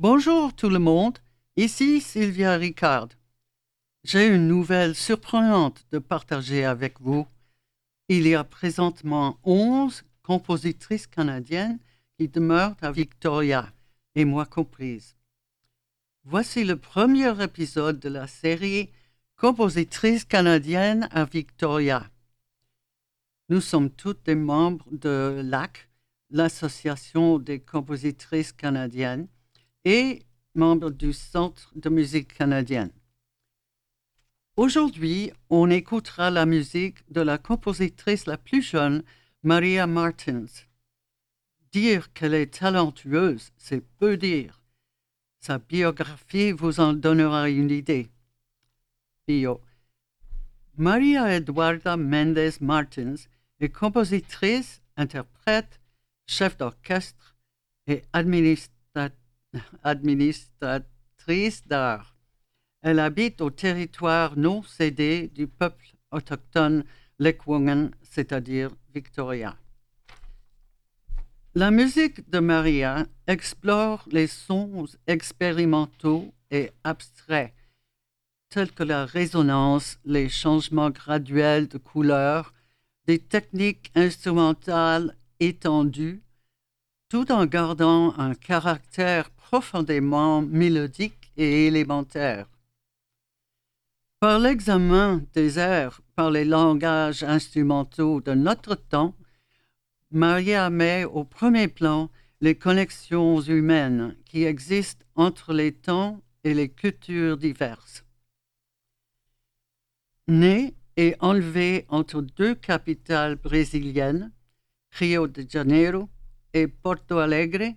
Bonjour tout le monde, ici Sylvia Ricard. J'ai une nouvelle surprenante de partager avec vous. Il y a présentement 11 compositrices canadiennes qui demeurent à Victoria, et moi comprise. Voici le premier épisode de la série Compositrices canadiennes à Victoria. Nous sommes toutes des membres de l'AC, l'Association des compositrices canadiennes, et membre du Centre de musique canadienne. Aujourd'hui, on écoutera la musique de la compositrice la plus jeune, Maria Martins. Dire qu'elle est talentueuse, c'est peu dire. Sa biographie vous en donnera une idée. Bio. Maria Eduarda Mendez Martins est compositrice, interprète, chef d'orchestre et administratrice administratrice d'art. Elle habite au territoire non cédé du peuple autochtone Lekwungen, c'est-à-dire Victoria. La musique de Maria explore les sons expérimentaux et abstraits, tels que la résonance, les changements graduels de couleurs, des techniques instrumentales étendues, tout en gardant un caractère profondément mélodique et élémentaire. Par l'examen des airs par les langages instrumentaux de notre temps, Maria met au premier plan les connexions humaines qui existent entre les temps et les cultures diverses. Née et enlevée entre deux capitales brésiliennes, Rio de Janeiro et Porto Alegre,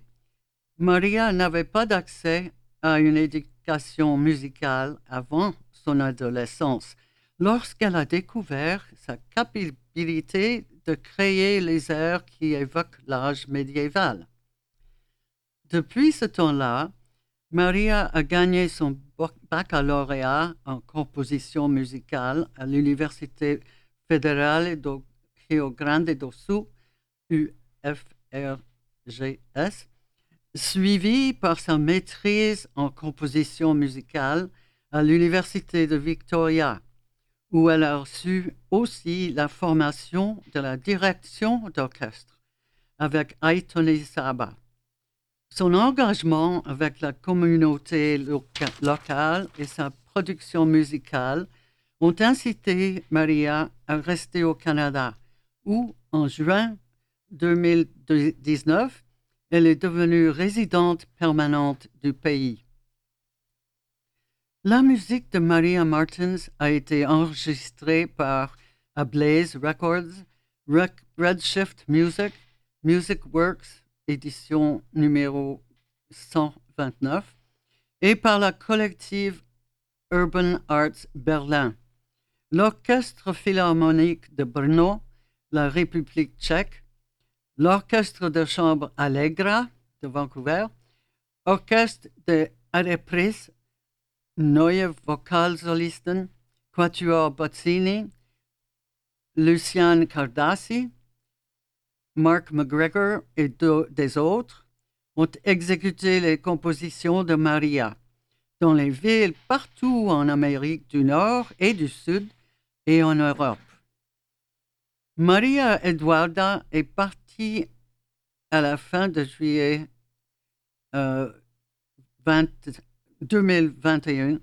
Maria n'avait pas d'accès à une éducation musicale avant son adolescence, lorsqu'elle a découvert sa capacité de créer les airs qui évoquent l'âge médiéval. Depuis ce temps-là, Maria a gagné son baccalauréat en composition musicale à l'Université fédérale de Rio Grande do Sul, UFRGS, suivi par sa maîtrise en composition musicale à l'Université de Victoria, où elle a reçu aussi la formation de la direction d'orchestre avec Aitoni Saba. Son engagement avec la communauté locale et sa production musicale ont incité Maria à rester au Canada, où, en juin 2019, elle est devenue résidente permanente du pays. La musique de Maria Martins a été enregistrée par Ablaze Records, Redshift Music, Music Works, édition numéro 129, et par la collective Urban Arts Berlin. L'Orchestre philharmonique de Brno, la République tchèque, l'Orchestre de chambre Allegra de Vancouver, Orchestre de Arepris, Neue Vokalsolisten, Quatuor Bozzini, Lucian Cardassi, Mark McGregor et des autres ont exécuté les compositions de Maria dans les villes partout en Amérique du Nord et du Sud et en Europe. Maria Eduarda est partie à la fin de juillet 2021 euh,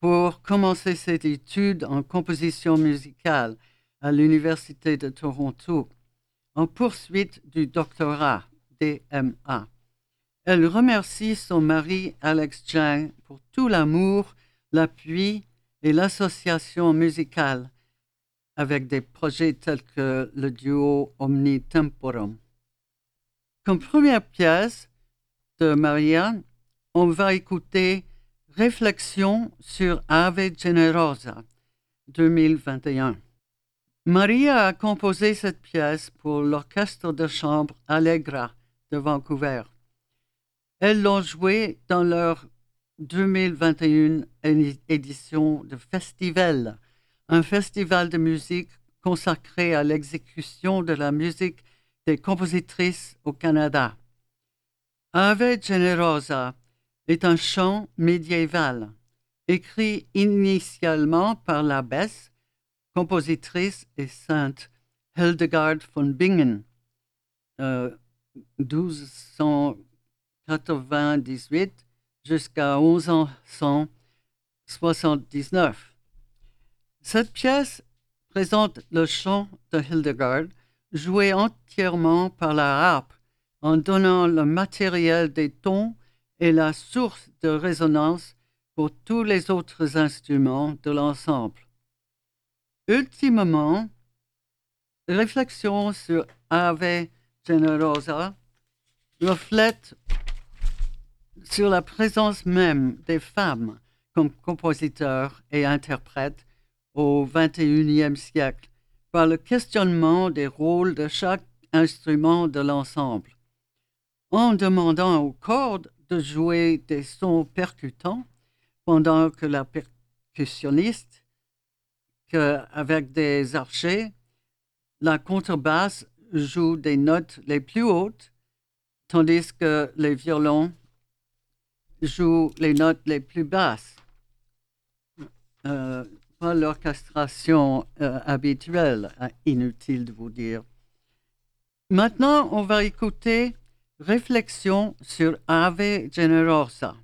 pour commencer ses études en composition musicale à l'Université de Toronto en poursuite du doctorat DMA. Elle remercie son mari Alex Chang pour tout l'amour, l'appui et l'association musicale avec des projets tels que le duo Omni Temporum. Comme première pièce de Maria, on va écouter Réflexion sur Ave Generosa 2021. Maria a composé cette pièce pour l'orchestre de chambre Allegra de Vancouver. Elles l'ont jouée dans leur 2021 édition de festival un festival de musique consacré à l'exécution de la musique des compositrices au Canada. Ave Generosa est un chant médiéval, écrit initialement par l'abbesse, compositrice et sainte Hildegard von Bingen, euh, 1298 jusqu'à 1179. Cette pièce présente le chant de Hildegard, joué entièrement par la harpe, en donnant le matériel des tons et la source de résonance pour tous les autres instruments de l'ensemble. Ultimement, réflexion sur Ave Generosa reflète sur la présence même des femmes comme compositeurs et interprètes au XXIe siècle par le questionnement des rôles de chaque instrument de l'ensemble. En demandant aux cordes de jouer des sons percutants pendant que la percussionniste, avec des archers, la contrebasse joue des notes les plus hautes, tandis que les violons jouent les notes les plus basses. Euh, pas l'orchestration euh, habituelle, hein, inutile de vous dire. Maintenant, on va écouter Réflexion sur Ave Generosa.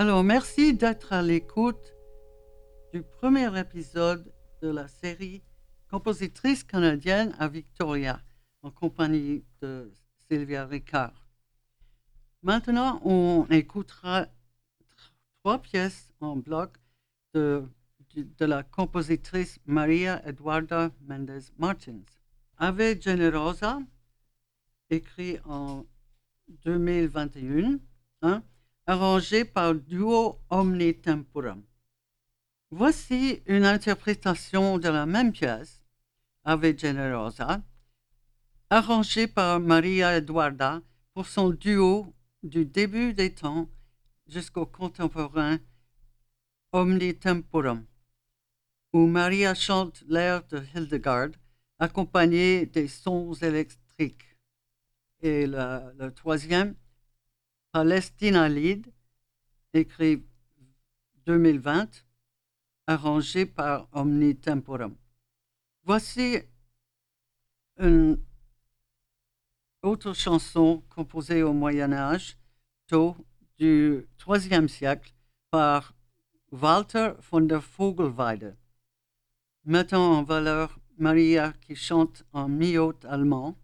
Alors, merci d'être à l'écoute du premier épisode de la série Compositrice canadienne à Victoria, en compagnie de Sylvia Ricard. Maintenant, on écoutera trois pièces en bloc de, de la compositrice Maria Eduarda Mendez Martins. Ave Generosa, écrit en 2021, hein, arrangé par Duo Omni Temporum. Voici une interprétation de la même pièce, Ave Generosa, arrangée par Maria Eduarda pour son duo du début des temps jusqu'au contemporain Omni Temporum, où Maria chante l'air de Hildegard accompagné des sons électriques. Et le troisième, Palestina Lead, écrit 2020, arrangé par Omni Temporum. Voici une autre chanson composée au Moyen Âge, tôt du IIIe siècle, par Walter von der Vogelweide, mettant en valeur Maria qui chante en mi-haute allemand,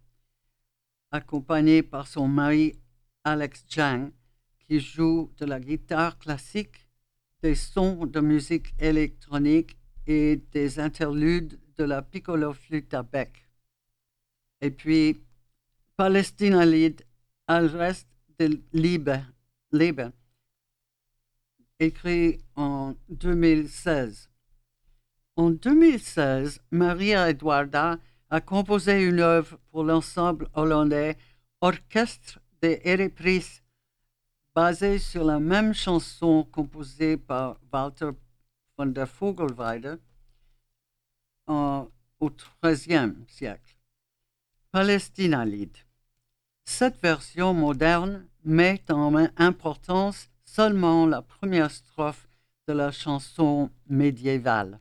accompagnée par son mari Alex Jang, qui joue de la guitare classique, des sons de musique électronique et des interludes de la piccolo flûte à bec. Et puis, Palestina Lied, al reste de Liebe, écrit en 2016. En 2016, Maria Eduarda a composé une œuvre pour l'ensemble hollandais Orchestre des Ereprises, basée sur la même chanson composée par Walter von der Vogelweide en, au XIIIe siècle. Palestina Lied. Cette version moderne met en importance seulement la première strophe de la chanson médiévale.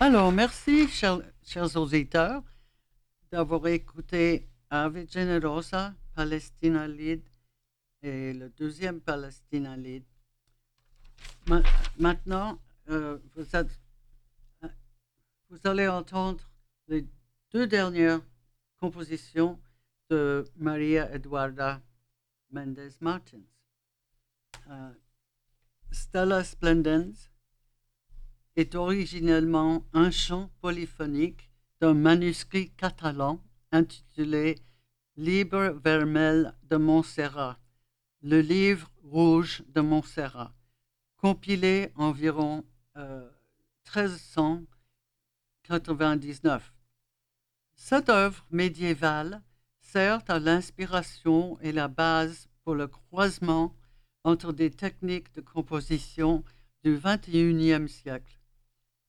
Alors, merci, chers, auditeurs, d'avoir écouté Ave Generosa, Palestina Lead et le deuxième Palestina Lead. Ma- Maintenant, euh, vous, allez entendre les deux dernières compositions de Maria Eduarda Mendes Martins. Euh, Stella Splendens est originellement un chant polyphonique d'un manuscrit catalan intitulé Libre vermel de Montserrat, le livre rouge de Montserrat, compilé environ euh, 1399. Cette œuvre médiévale sert à l'inspiration et la base pour le croisement entre des techniques de composition du XXIe siècle,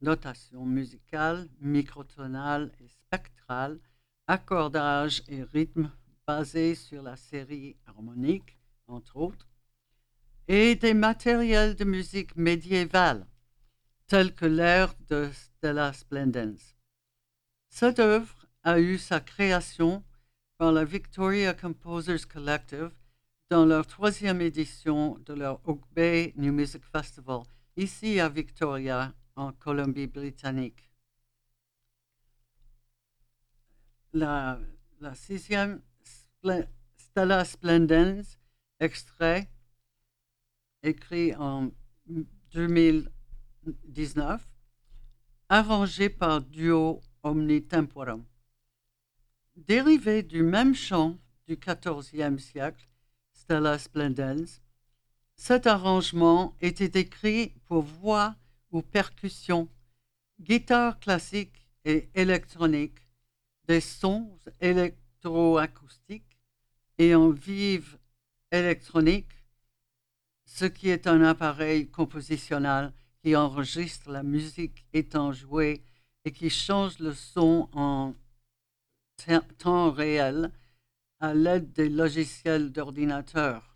notation musicale, microtonale et spectrale, accordage et rythme basés sur la série harmonique, entre autres, et des matériels de musique médiévale, tels que l'air de Stella Splendens. Cette œuvre a eu sa création par la Victoria Composers Collective dans leur troisième édition de leur Oak Bay New Music Festival, ici à Victoria, en Colombie-Britannique. La, sixième Stella Splendens, extrait, écrit en 2019, arrangé par Duo Omnitemporum. Dérivé du même chant du XIVe siècle, Stella Splendens, cet arrangement était écrit pour voix ou percussion, guitare classique et électronique, des sons électroacoustiques et en vive électronique, ce qui est un appareil compositionnel qui enregistre la musique étant jouée et qui change le son en te- temps réel à l'aide des logiciels d'ordinateur.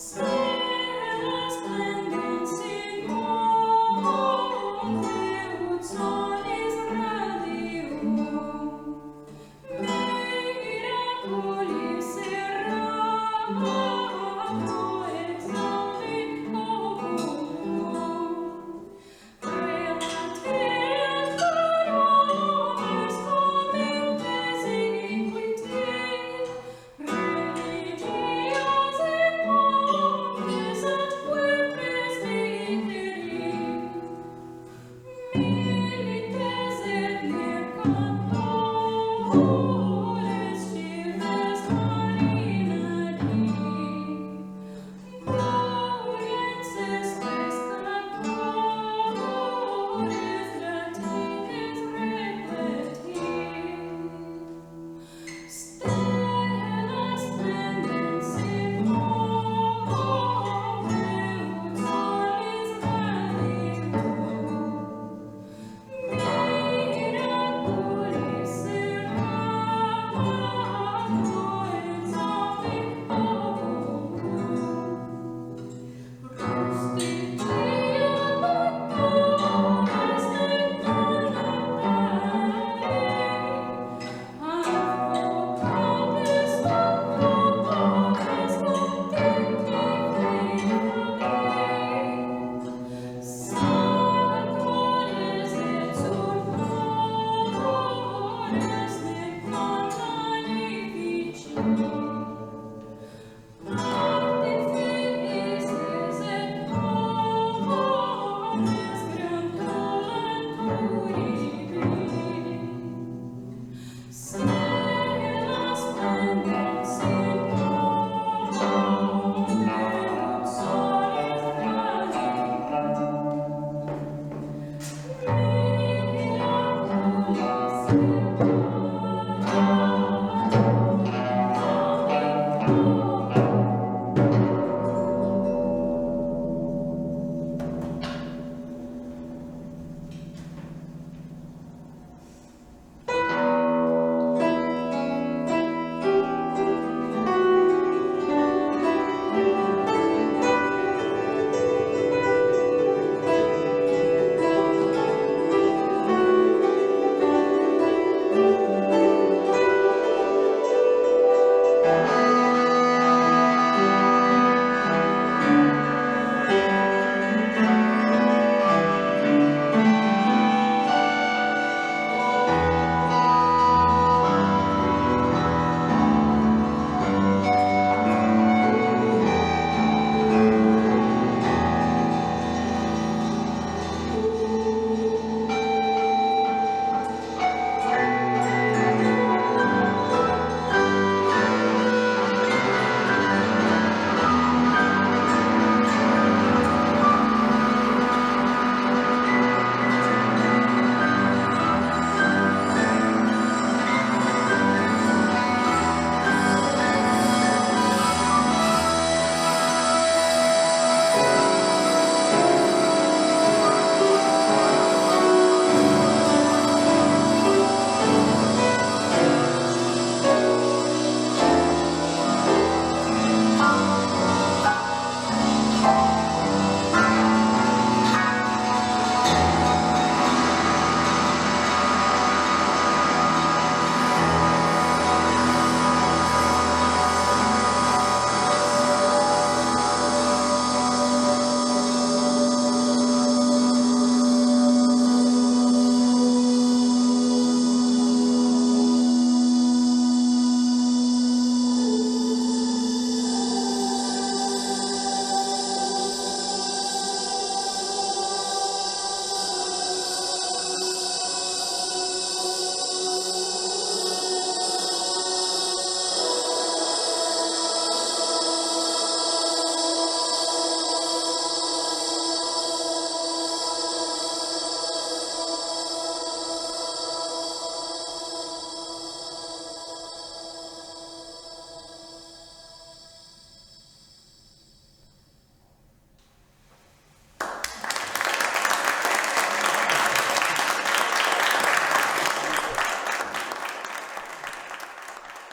Splendid.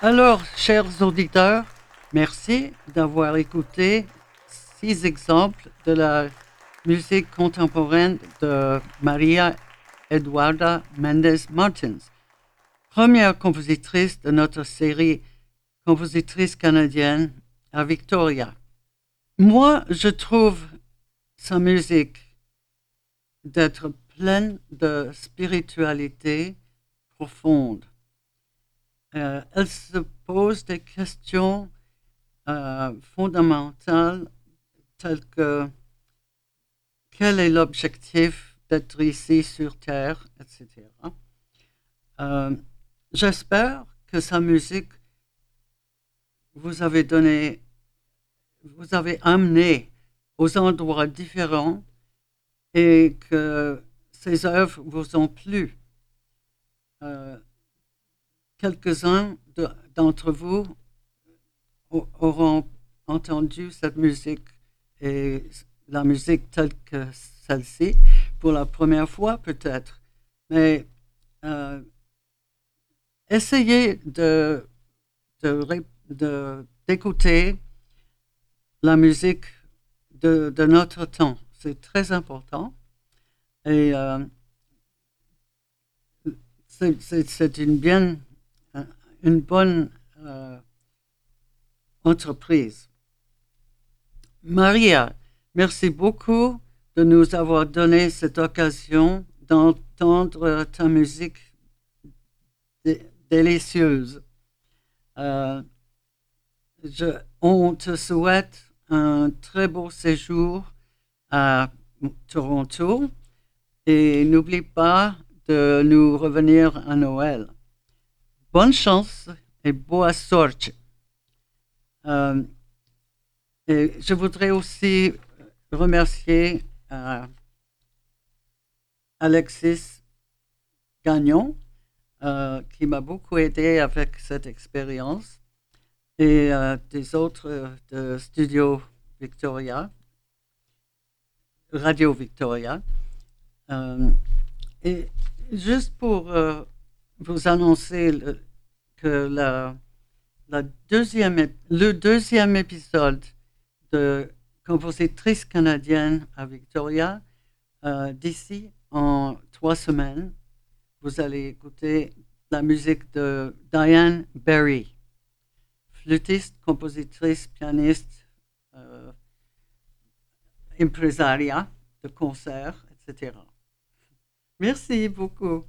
Alors, chers auditeurs, merci d'avoir écouté six exemples de la musique contemporaine de Maria Eduarda Mendes Martins, première compositrice de notre série compositrice canadienne à Victoria. Moi, je trouve sa musique d'être pleine de spiritualité profonde. Euh, elle se pose des questions euh, fondamentales telles que quel est l'objectif d'être ici sur Terre, etc. Euh, j'espère que sa musique vous avez donné, vous avez amené aux endroits différents et que ces œuvres vous ont plu. Quelques-uns d'entre vous auront entendu cette musique et la musique telle que celle-ci pour la première fois peut-être. Mais euh, essayez de, d'écouter la musique de, notre temps. C'est très important. Et euh, c'est une, bien, une bonne euh, entreprise. Maria, merci beaucoup de nous avoir donné cette occasion d'entendre ta musique délicieuse. Euh, je, on te souhaite un très beau séjour à Toronto et n'oublie pas de nous revenir à Noël. Bonne chance et boa sorte. Euh, et je voudrais aussi remercier euh, Alexis Gagnon, euh, qui m'a beaucoup aidé avec cette expérience, et des autres de Studio Victoria, Radio Victoria. et juste pour vous annoncer que la, deuxième, le deuxième épisode de Compositrice canadienne à Victoria, euh, d'ici en trois semaines, vous allez écouter la musique de Diane Berry, flûtiste, compositrice, pianiste, euh, impresaria de concert, etc. Merci beaucoup.